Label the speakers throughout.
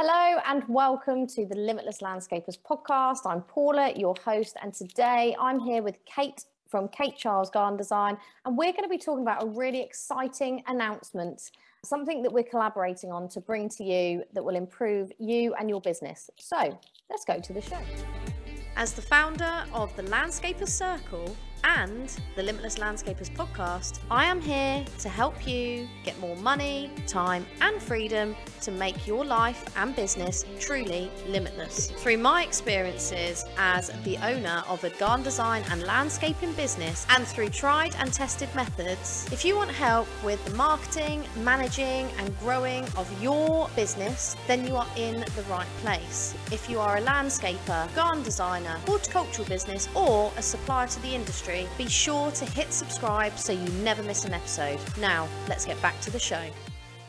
Speaker 1: Hello and welcome to the Limitless Landscapers podcast. I'm Paula, your host, and today I'm here with Kate from Kate Charles Garden Design, and we're going to be talking about a really exciting announcement, something that we're collaborating on to bring to you that will improve you and your business. So let's go to the show. As the founder of the Landscapers Circle, and the Limitless Landscapers podcast, I am here to help you get more money, time, and freedom to make your life and business truly limitless. Through my experiences as the owner of a garden design and landscaping business, and through tried and tested methods, if you want help with the marketing, managing, and growing of your business, then you are in the right place. If you are a landscaper, garden designer, horticultural business, or a supplier to the industry, be sure to hit subscribe so you never miss an episode. Now, let's get back to the show.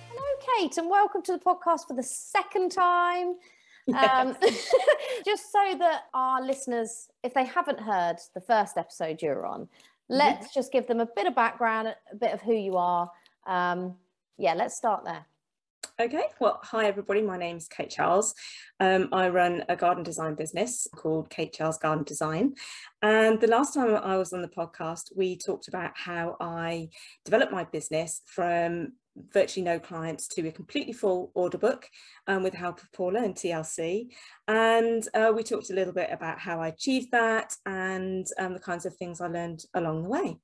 Speaker 1: Hello, Kate, and welcome to the podcast for the second time. Um, just so that our listeners, if they haven't heard the first episode you're on, let's mm-hmm. just give them a bit of background, a bit of who you are. Um, yeah, let's start there.
Speaker 2: Okay, well, hi everybody. My name's Kate Charles. Um, I run a garden design business called Kate Charles Garden Design. And the last time I was on the podcast, we talked about how I developed my business from virtually no clients to a completely full order book um, with the help of Paula and TLC. And uh, we talked a little bit about how I achieved that and um, the kinds of things I learned along the way.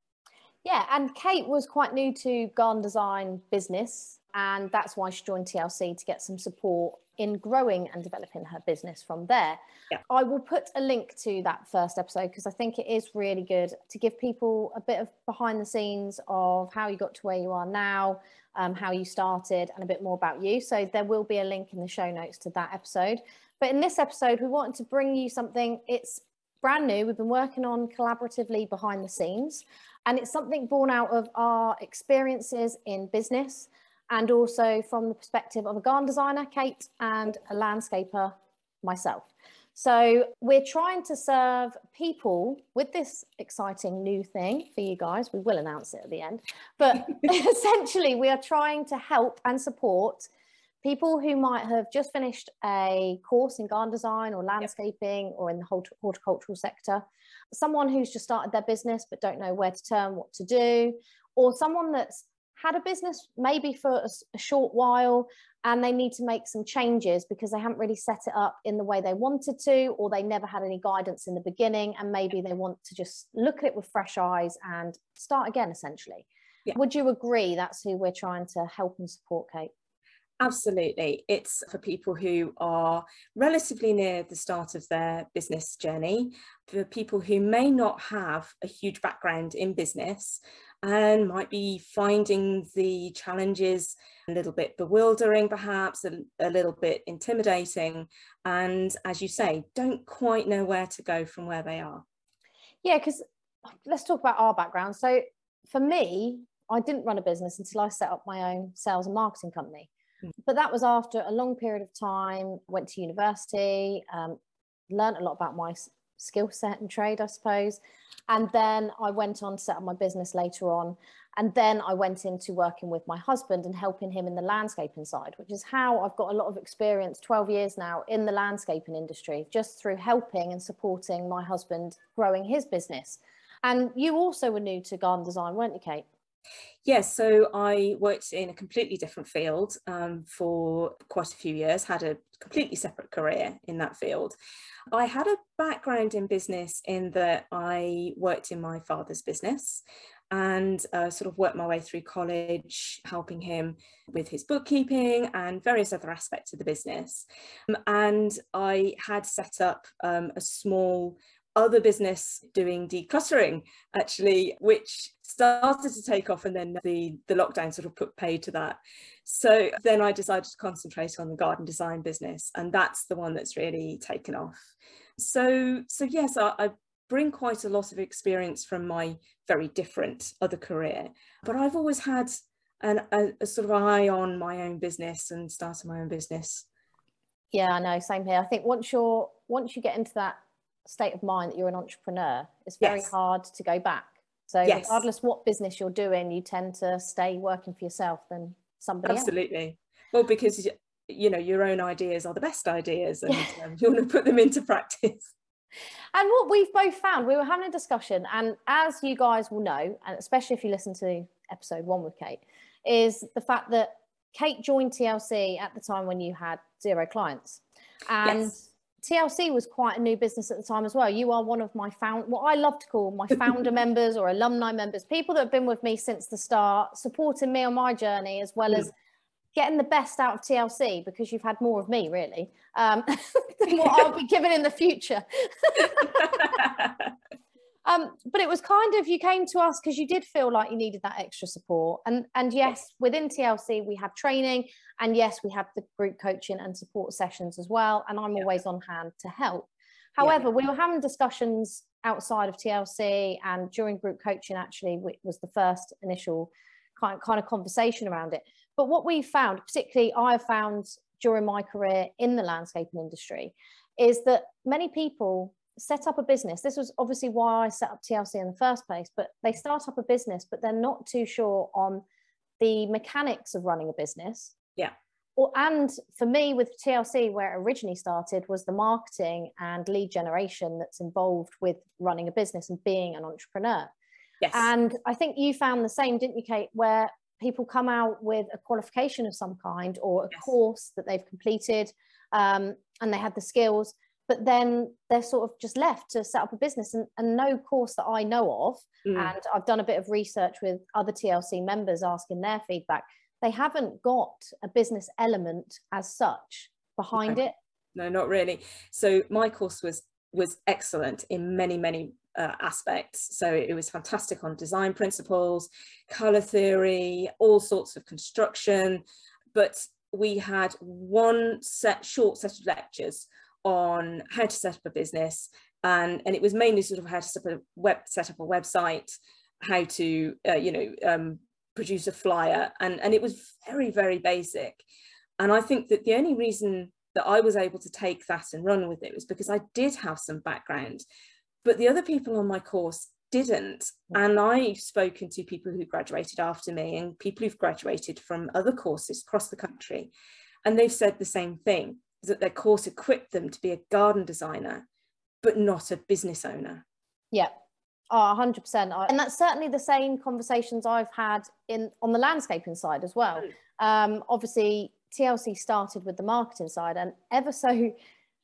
Speaker 1: Yeah, and Kate was quite new to garden design business and that's why she joined TLC to get some support in growing and developing her business from there. Yeah. I will put a link to that first episode because I think it is really good to give people a bit of behind the scenes of how you got to where you are now, um, how you started, and a bit more about you. So there will be a link in the show notes to that episode. But in this episode, we wanted to bring you something. It's brand new. We've been working on collaboratively behind the scenes, and it's something born out of our experiences in business and also from the perspective of a garden designer, Kate, and a landscaper, myself. So we're trying to serve people with this exciting new thing for you guys. We will announce it at the end. But essentially, we are trying to help and support people who might have just finished a course in garden design or landscaping yep. or in the horticultural sector, someone who's just started their business but don't know where to turn, what to do, or someone that's had a business maybe for a, a, short while and they need to make some changes because they haven't really set it up in the way they wanted to or they never had any guidance in the beginning and maybe they want to just look at it with fresh eyes and start again essentially yeah. would you agree that's who we're trying to help and support kate
Speaker 2: Absolutely. It's for people who are relatively near the start of their business journey, for people who may not have a huge background in business and might be finding the challenges a little bit bewildering, perhaps a, a little bit intimidating. And as you say, don't quite know where to go from where they are.
Speaker 1: Yeah, because let's talk about our background. So for me, I didn't run a business until I set up my own sales and marketing company. Mm. But that was after a long period of time, went to university, um, learned a lot about my skill set and trade, I suppose. And then I went on to set up my business later on. And then I went into working with my husband and helping him in the landscaping side, which is how I've got a lot of experience 12 years now in the landscaping industry, just through helping and supporting my husband growing his business. And you also were new to garden design, weren't you, Kate?
Speaker 2: Yes, so I worked in a completely different field um, for quite a few years, had a completely separate career in that field. I had a background in business in that I worked in my father's business and uh, sort of worked my way through college, helping him with his bookkeeping and various other aspects of the business. Um, and I had set up um, a small other business doing decluttering actually which started to take off and then the the lockdown sort of put paid to that. So then i decided to concentrate on the garden design business and that's the one that's really taken off. So so yes I, I bring quite a lot of experience from my very different other career but i've always had an, a, a sort of eye on my own business and starting my own business.
Speaker 1: Yeah i know same here. I think once you're once you get into that state of mind that you're an entrepreneur, it's very yes. hard to go back. So yes. regardless what business you're doing, you tend to stay working for yourself than somebody
Speaker 2: Absolutely.
Speaker 1: Else.
Speaker 2: Well, because you know your own ideas are the best ideas and um, you want to put them into practice
Speaker 1: and what we've both found we were having a discussion and as you guys will know and especially if you listen to episode one with kate is the fact that kate joined tlc at the time when you had zero clients and yes. TLC was quite a new business at the time as well. You are one of my found what I love to call my founder members or alumni members, people that have been with me since the start, supporting me on my journey as well mm. as getting the best out of TLC because you've had more of me really um, than what I'll be given in the future. um, but it was kind of you came to us because you did feel like you needed that extra support, and and yes, within TLC we have training, and yes, we have the group coaching and support sessions as well, and I'm yeah. always on hand to help. However, yeah. we were having discussions outside of TLC and during group coaching. Actually, which was the first initial kind kind of conversation around it. But what we found, particularly I have found during my career in the landscaping industry, is that many people set up a business. This was obviously why I set up TLC in the first place, but they start up a business, but they're not too sure on the mechanics of running a business.
Speaker 2: Yeah.
Speaker 1: Or, and for me with TLC, where it originally started was the marketing and lead generation that's involved with running a business and being an entrepreneur. Yes. And I think you found the same, didn't you, Kate, where people come out with a qualification of some kind or a yes. course that they've completed um, and they had the skills but then they're sort of just left to set up a business and, and no course that I know of. Mm. And I've done a bit of research with other TLC members asking their feedback. They haven't got a business element as such behind
Speaker 2: no.
Speaker 1: it.
Speaker 2: No, not really. So my course was was excellent in many many uh, aspects. So it was fantastic on design principles, color theory, all sorts of construction. But we had one set short set of lectures on how to set up a business. And and it was mainly sort of how to set up a web set up a website how to uh, you know um, produce a flyer. And and it was very very basic. And i think that the only reason that i was able to take that and run with it was because i did have some background but the other people on my course didn't. And i've spoken to people who graduated after me and people who've graduated from other courses across the country and they've said the same thing that their course equipped them to be a garden designer, but not a business owner.
Speaker 1: Yeah. Oh, 100%. And that's certainly the same conversations I've had in on the landscaping side as well. Hmm. Um, obviously, TLC started with the marketing side, and ever so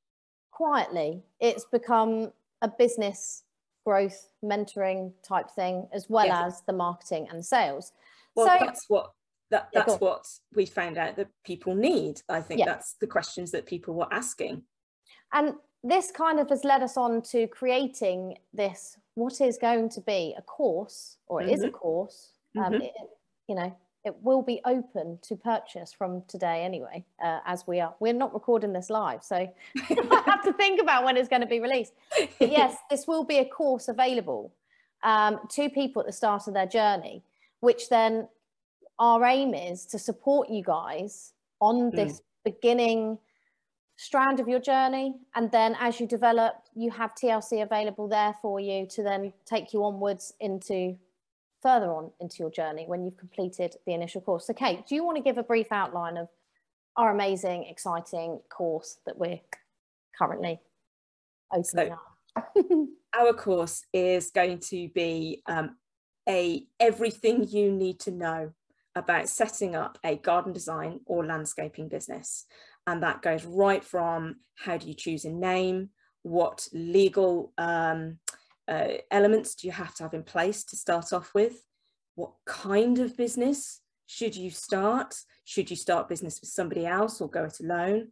Speaker 1: quietly, it's become a business growth mentoring type thing as well yes. as the marketing and sales.
Speaker 2: Well, so, that's what that that's yeah, what we found out that people need i think yeah. that's the questions that people were asking
Speaker 1: and this kind of has led us on to creating this what is going to be a course or it mm-hmm. is a mm-hmm. course um, mm-hmm. it, you know it will be open to purchase from today anyway uh, as we are we're not recording this live so i have to think about when it's going to be released but yes this will be a course available um, to people at the start of their journey which then our aim is to support you guys on hmm. this mm. beginning strand of your journey and then as you develop you have tlc available there for you to then take you onwards into further on into your journey when you've completed the initial course so kate do you want to give a brief outline of our amazing exciting course that we're currently opening so, up
Speaker 2: our course is going to be um, a everything you need to know about setting up a garden design or landscaping business. And that goes right from how do you choose a name, what legal um, uh, elements do you have to have in place to start off with, what kind of business should you start, should you start business with somebody else or go it alone,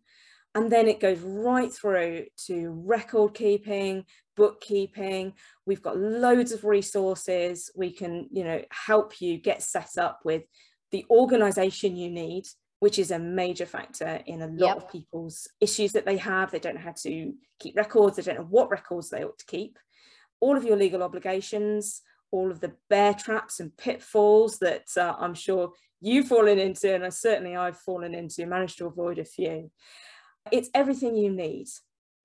Speaker 2: and then it goes right through to record keeping bookkeeping. We've got loads of resources. We can you know help you get set up with the organization you need which is a major factor in a lot yep. of people's issues that they have. They don't know how to keep records. They don't know what records they ought to keep. All of your legal obligations all of the bear traps and pitfalls that uh, i'm sure you've fallen into and certainly i've fallen into managed to avoid a few. It's everything you need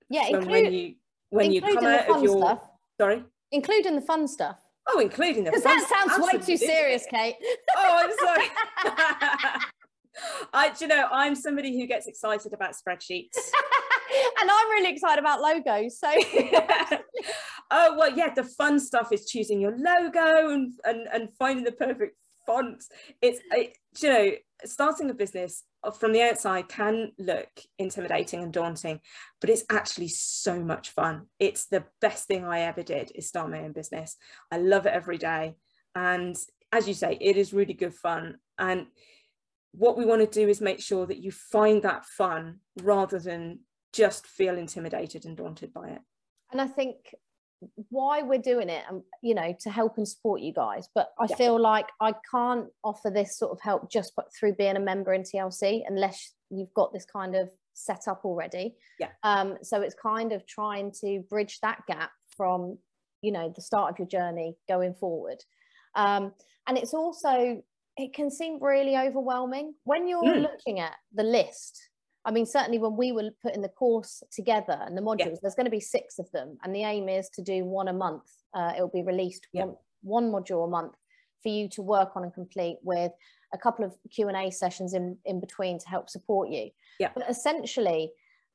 Speaker 1: yeah include, when you when you come out of your stuff.
Speaker 2: sorry?
Speaker 1: Including the fun stuff
Speaker 2: Oh, including the
Speaker 1: Because that sounds way too serious, Kate.
Speaker 2: oh, I'm sorry. I, you know, I'm somebody who gets excited about spreadsheets.
Speaker 1: and I'm really excited about logos. So,
Speaker 2: oh well, yeah, the fun stuff is choosing your logo and and, and finding the perfect font. It's it, you know, starting a business from the outside can look intimidating and daunting, but it's actually so much fun. It's the best thing I ever did is start my own business. I love it every day, and as you say, it is really good fun and what we want to do is make sure that you find that fun rather than just feel intimidated and daunted by it.
Speaker 1: And I think why we're doing it and you know to help and support you guys but i yeah. feel like i can't offer this sort of help just through being a member in tlc unless you've got this kind of set up already
Speaker 2: yeah
Speaker 1: um so it's kind of trying to bridge that gap from you know the start of your journey going forward um and it's also it can seem really overwhelming when you're mm. looking at the list. I mean, certainly when we were putting the course together and the modules, yeah. there's going to be six of them, and the aim is to do one a month. Uh, it will be released yeah. one, one module a month for you to work on and complete with a couple of Q and A sessions in in between to help support you.
Speaker 2: Yeah.
Speaker 1: But essentially,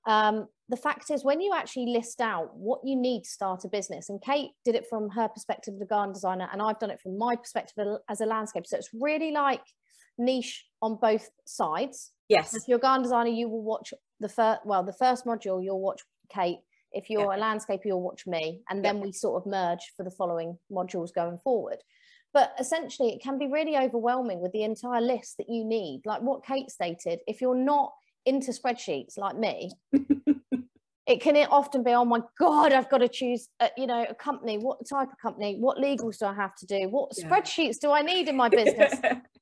Speaker 1: um, the fact is when you actually list out what you need to start a business and kate did it from her perspective as a garden designer and i've done it from my perspective as a landscape so it's really like niche on both sides
Speaker 2: yes.
Speaker 1: If you're a garden designer you will watch the first well the first module you'll watch kate. If you're yeah. a landscaper you'll watch me and then yeah. we sort of merge for the following modules going forward. But essentially it can be really overwhelming with the entire list that you need. Like what kate stated if you're not into spreadsheets like me it can often be oh my god i've got to choose a, you know a company. What type of company? What legals do i have to do? What yeah. spreadsheets do i need in my business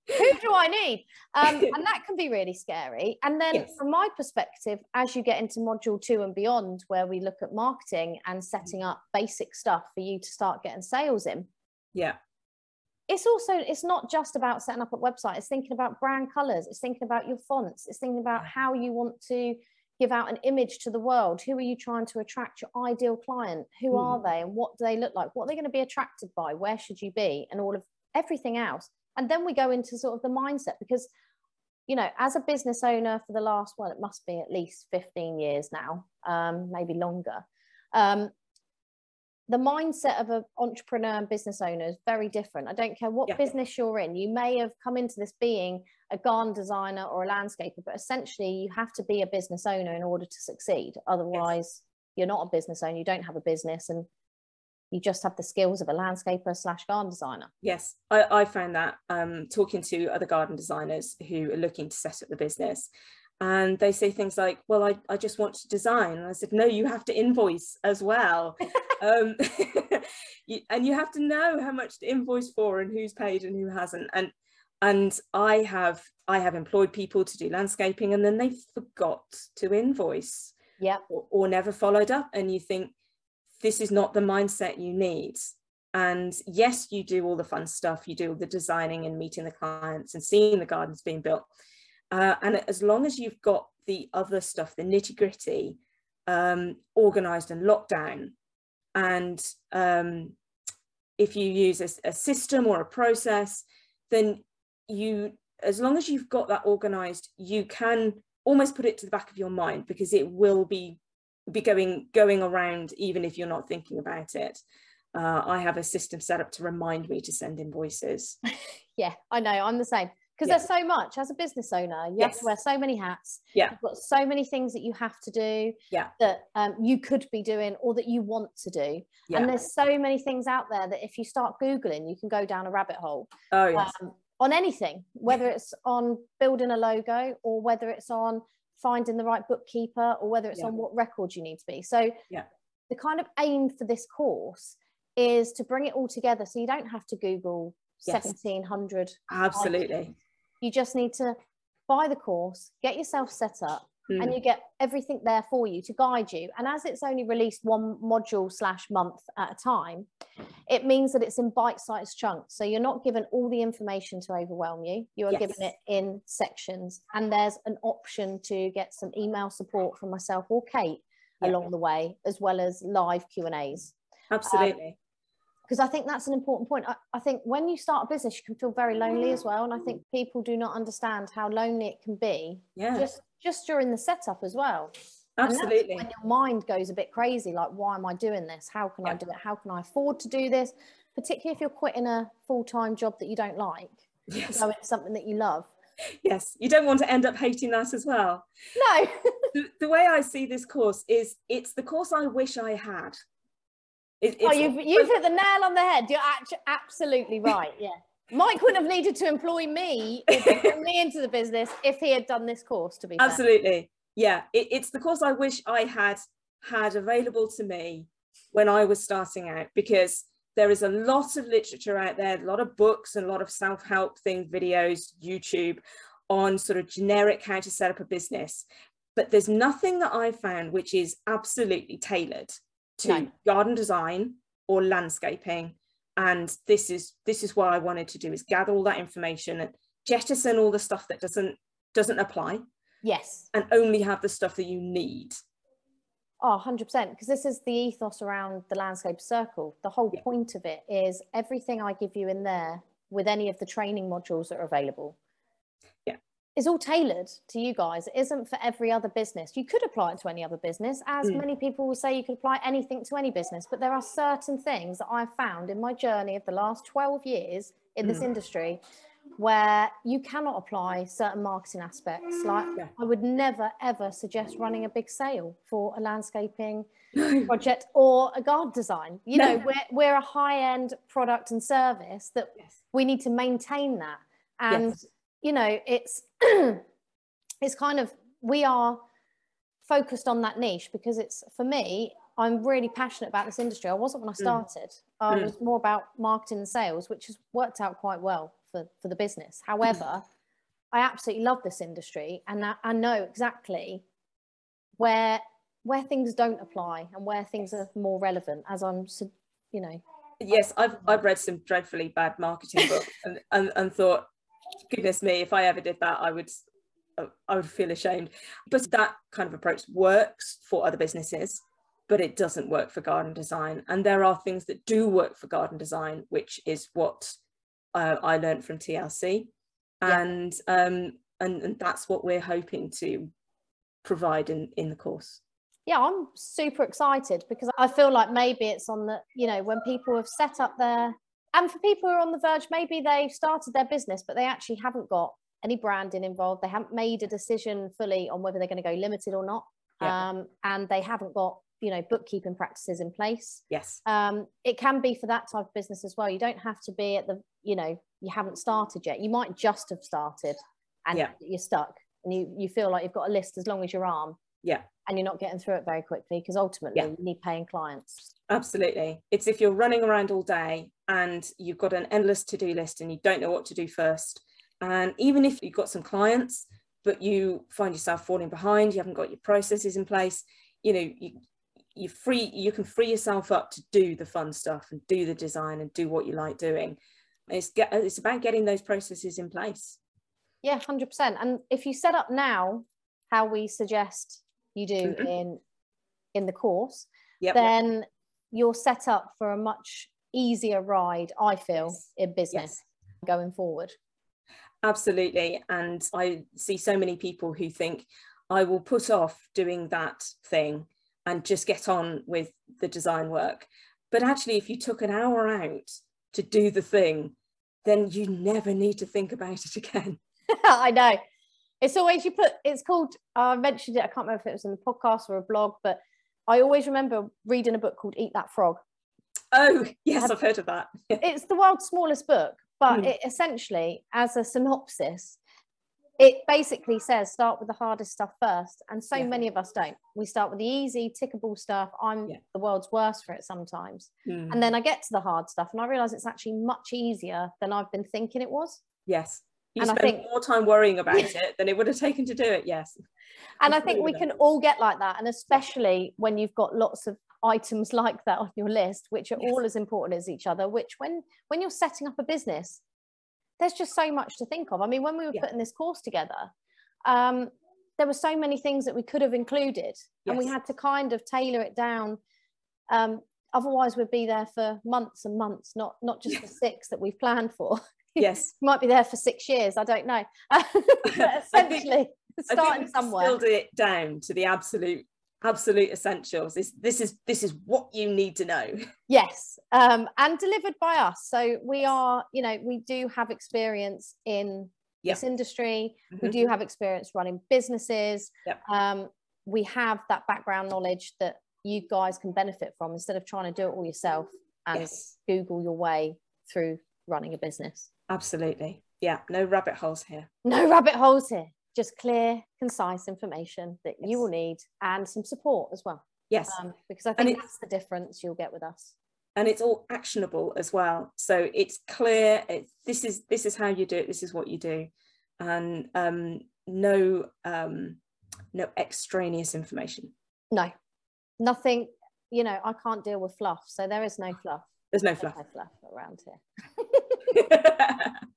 Speaker 1: who do i need? Um, and that can be really scary. And then yes. from my perspective as you get into module two and beyond where we look at marketing and setting up basic stuff for you to start getting sales in.
Speaker 2: Yeah.
Speaker 1: It's also it's not just about setting up a website. It's thinking about brand colors. It's thinking about your fonts. It's thinking about how you want to give out an image to the world. Who are you trying to attract your ideal client? Who mm. are they? And what do they look like? What are they going to be attracted by? Where should you be? And all of everything else and then we go into sort of the mindset because you know as a business owner for the last well it must be at least 15 years now um, maybe longer um, the mindset of an entrepreneur and business owner is very different. I don't care what yeah. business you're in. You may have come into this being a garden designer or a landscaper, but essentially you have to be a business owner in order to succeed. Otherwise, yes. you're not a business owner. You don't have a business, and you just have the skills of a landscaper slash garden designer.
Speaker 2: Yes, I, I found that um, talking to other garden designers who are looking to set up the business and they say things like well I, I just want to design. And i said no you have to invoice as well. Um, and you have to know how much to invoice for and who's paid and who hasn't. And and i have i have employed people to do landscaping and then they forgot to invoice
Speaker 1: yeah
Speaker 2: or, or never followed up. And you think this is not the mindset you need. And yes you do all the fun stuff. You do all the designing and meeting the clients and seeing the gardens being built. Uh, and as long as you've got the other stuff, the nitty gritty, um, organized and locked down, and um, if you use a, a, system or a process, then you, as long as you've got that organized, you can almost put it to the back of your mind because it will be be going going around even if you're not thinking about it. Uh, I have a system set up to remind me to send invoices.
Speaker 1: yeah, I know. I'm the same because yeah. there's so much as a business owner you yes. have to wear so many hats
Speaker 2: yeah
Speaker 1: you've got so many things that you have to do
Speaker 2: yeah
Speaker 1: that um, you could be doing or that you want to do yeah. and there's so many things out there that if you start googling you can go down a rabbit hole
Speaker 2: oh yes um,
Speaker 1: on anything whether it's on building a logo or whether it's on finding the right bookkeeper or whether it's yeah. on what records you need to be so
Speaker 2: yeah
Speaker 1: the kind of aim for this course is to bring it all together so you don't have to google yes. 1700
Speaker 2: absolutely items
Speaker 1: you just need to buy the course, get yourself set up, mm. and you get everything there for you to guide you. And as it's only released one module slash month at a time, it means that it's in bite-sized chunks. So you're not given all the information to overwhelm you. You are yes. given it in sections, and there's an option to get some email support from myself or Kate along the way, as well as live Q and A's.
Speaker 2: Absolutely. Um,
Speaker 1: because I think that's an important point. I, I, think when you start a business, you can feel very lonely as well. And I think people do not understand how lonely it can be
Speaker 2: yeah.
Speaker 1: just, just during the setup as well.
Speaker 2: Absolutely.
Speaker 1: when your mind goes a bit crazy, like, why am I doing this? How can yeah. I do it? How can I afford to do this? Particularly if you're quitting a full time job that you don't like, yes. go into something that you love.
Speaker 2: Yes, you don't want to end up hating that as well.
Speaker 1: No.
Speaker 2: the, the way I see this course is it's the course I wish I had
Speaker 1: it, oh, you've, you've hit the nail on the head. You're actually absolutely right. Yeah. Mike wouldn't have needed to employ me me into the business if he had done this course, to be
Speaker 2: Absolutely.
Speaker 1: Fair.
Speaker 2: Yeah. It, it's the course I wish I had had available to me when I was starting out because there is a lot of literature out there, a lot of books and a lot of self-help thing, videos, YouTube on sort of generic how to set up a business. But there's nothing that I've found which is absolutely tailored to no. garden design or landscaping and this is this is what i wanted to do is gather all that information and jettison all the stuff that doesn't doesn't apply
Speaker 1: yes.
Speaker 2: and only have the stuff that you need.
Speaker 1: Oh 100% because this is the ethos around the landscape circle. The whole yeah. point of it is everything i give you in there with any of the training modules that are available is all tailored to you guys. It isn't for every other business. You could apply it to any other business, as mm. many people will say you could apply anything to any business, but there are certain things that I've found in my journey of the last 12 years in mm. this hmm. industry where you cannot apply certain marketing aspects. Like yeah. I would never ever suggest running a big sale for a landscaping project or a garden design. You know, we're we're a high-end product and service that yes. we need to maintain that. And yes you know, it's it's kind of we are focused on that niche because it's for me i'm really passionate about this industry i wasn't when i mm. started mm. i mm. was more about marketing and sales which has worked out quite well for, for the business however i absolutely love this industry and I, I, know exactly where where things don't apply and where things are more relevant as i'm you know
Speaker 2: yes i've i've read some dreadfully bad marketing books and, and, and thought goodness me, if I ever did that, I would I would feel ashamed. But that kind of approach works for other businesses, but it doesn't work for garden design. And there are things that do work for garden design, which is what uh, I learned from TLC, and yeah. um, and and that's what we're hoping to provide in in the course.
Speaker 1: Yeah, I'm super excited because I feel like maybe it's on the you know when people have set up their and for people who are on the verge, maybe they've started their business, but they actually haven't got any branding involved. They haven't made a decision fully on whether they're going to go limited or not. Yeah. Um, and they haven't got, you know, bookkeeping practices in place.
Speaker 2: Yes.
Speaker 1: Um, it can be for that type of business as well. You don't have to be at the, you know, you haven't started yet. You might just have started and yeah. you're stuck and you, you feel like you've got a list as long as your arm.
Speaker 2: Yeah.
Speaker 1: And you're not getting through it very quickly because ultimately yeah. you need paying clients.
Speaker 2: Absolutely. It's if you're running around all day and you've got an endless to-do list and you don't know what to do first. And even if you've got some clients, but you find yourself falling behind, you haven't got your processes in place, you know, you you free you can free yourself up to do the fun stuff and do the design and do what you like doing. It's get it's about getting those processes in place.
Speaker 1: Yeah, hundred percent. And if you set up now how we suggest you do mm-hmm. in in the course, yep, then yep you're set up for a much easier ride, I feel, yes. in business yes. going forward.
Speaker 2: Absolutely. And I see so many people who think, I will put off doing that thing and just get on with the design work. But actually, if you took an hour out to do the thing, then you never need to think about it again.
Speaker 1: I know. It's always you put, it's called, I mentioned it, I can't remember if it was in the podcast or a blog, but I always remember reading a book called Eat That Frog.
Speaker 2: Oh, yes, I've heard of that.
Speaker 1: it's the world's smallest book, but mm. it essentially, as a synopsis, it basically says start with the hardest stuff first. And so yeah. many of us don't. We start with the easy, tickable stuff. I'm yeah. the world's worst for it sometimes. Mm. And then I get to the hard stuff and I realize it's actually much easier than I've been thinking it was.
Speaker 2: Yes. You and spend I think, more time worrying about it than it would have taken to do it. Yes.
Speaker 1: And I think we can all get like that. And especially when you've got lots of items like that on your list, which are yes. all as important as each other, which when when you're setting up a business, there's just so much to think of. I mean, when we were yeah. putting this course together, um, there were so many things that we could have included, yes. and we had to kind of tailor it down. Um, otherwise we'd be there for months and months not not just the six that we've planned for
Speaker 2: yes
Speaker 1: might be there for six years i don't know essentially starting somewhere
Speaker 2: distilled it down to the absolute absolute essentials. This this is this is what you need to know.
Speaker 1: Yes um and delivered by us. So we are you know we do have experience in yep. this industry. Mm-hmm. we do have experience running businesses.
Speaker 2: Yep.
Speaker 1: um we have that background knowledge that you guys can benefit from instead of trying to do it all yourself and yes. google your way through running a business.
Speaker 2: Absolutely. Yeah no rabbit holes here.
Speaker 1: No rabbit holes here just clear, concise information that yes. you will need and some support as well.
Speaker 2: Yes.
Speaker 1: Um, because I think that's the difference you'll get with us.
Speaker 2: And it's all actionable as well. So it's clear. It's, this is this is how you do it. This is what you do, and um, no um, no extraneous information.
Speaker 1: No, nothing. You know, I can't deal with fluff, so there is no fluff.
Speaker 2: There's no fluff.
Speaker 1: There's no fluff around here.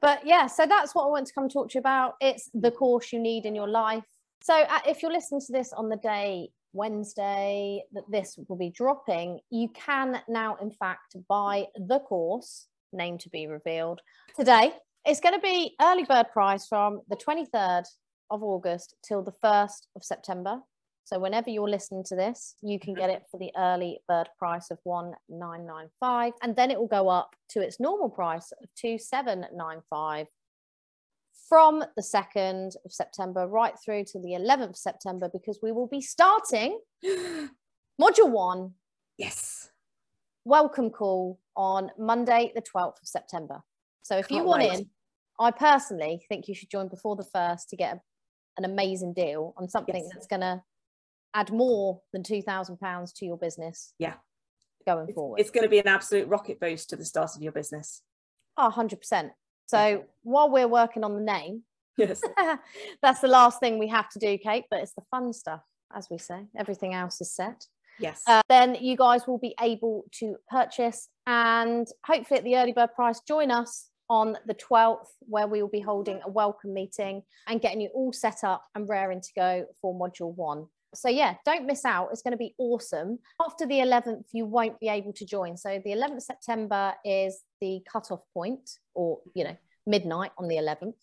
Speaker 1: but yeah, so that's what I want to come talk to you about. It's the course you need in your life. So uh, if you're listening to this on the day Wednesday that this will be dropping, you can now, in fact, buy the course, name to be revealed, today. It's going to be early bird price from the 23rd of August till the 1st of September. So whenever you're listening to this, you can mm-hmm. get it for the early bird price of 1995 and then it will go up to its normal price of 2795 from the 2nd of September right through to the 11th of September because we will be starting module 1.
Speaker 2: Yes.
Speaker 1: Welcome call on Monday the 12th of September. So if Can't you want wait. in, I personally think you should join before the first to get a, an amazing deal on something yes. that's going to add more than two thousand pounds to your business.
Speaker 2: Yeah.
Speaker 1: Going
Speaker 2: it's,
Speaker 1: forward.
Speaker 2: It's going to be an absolute rocket boost to the start of your business.
Speaker 1: Oh, 100%. So yeah. while we're working on the name,
Speaker 2: yes.
Speaker 1: that's the last thing we have to do, Kate, but it's the fun stuff, as we say. Everything else is set.
Speaker 2: Yes.
Speaker 1: Uh, then you guys will be able to purchase and hopefully at the early bird price, join us on the 12th, where we will be holding a welcome meeting and getting you all set up and raring to go for module one. So yeah, don't miss out. It's going to be awesome. After the 11th, you won't be able to join. So the 11th September is the cutoff point, or you know, midnight on the 11th,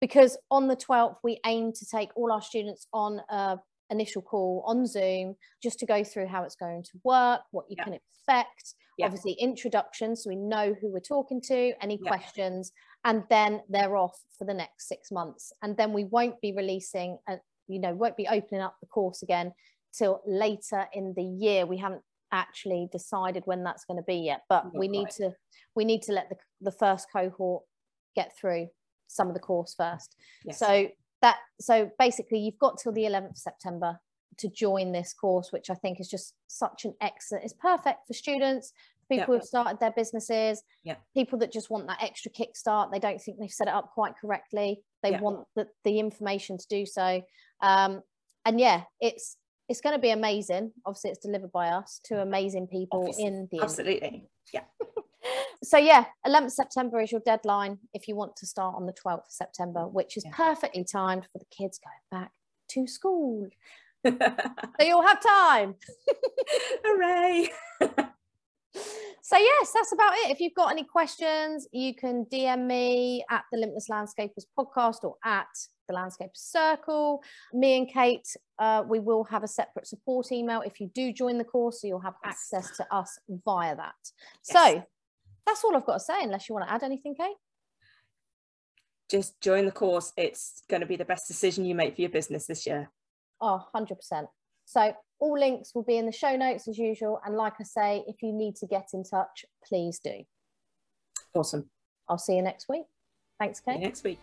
Speaker 1: because on the 12th we aim to take all our students on a initial call on Zoom just to go through how it's going to work, what you yeah. can expect. Yeah. Obviously, introductions, so we know who we're talking to, any yeah. questions, and then they're off for the next six months. And then we won't be releasing a, you know won't be opening up the course again till later in the year we haven't actually decided when that's going to be yet but Not we need to we need to let the, the first cohort get through some of the course first yes. so that so basically you've got till the 11th september to join this course which i think is just such an excellent it's perfect for students people yep. who have started their businesses
Speaker 2: yep.
Speaker 1: people that just want that extra kickstart they don't think they've set it up quite correctly they yep. want the, the information to do so um, and yeah it's it's going to be amazing. Obviously it's delivered by us to amazing people Obviously. in the
Speaker 2: absolutely. Yeah.
Speaker 1: So yeah 11th september is your deadline if you want to start on the 12th of september which is yeah. perfectly timed for the kids going back to school. So you'll have time.
Speaker 2: Hooray
Speaker 1: so yes that's about it. If you've got any questions you can dm me at the limitless landscapers podcast or at the landscape circle. Me and kate uh, we will have a separate support email if you do join the course so you'll have access to us via that. Yes. so that's all i've got to say unless you want to add anything kate?
Speaker 2: Just join the course. It's going to be the best decision you make for your business this year.
Speaker 1: Oh 100% so all links will be in the show notes as usual. And like I say, if you need to get in touch, please do.
Speaker 2: Awesome.
Speaker 1: I'll see you next week. Thanks, Kate.
Speaker 2: next week.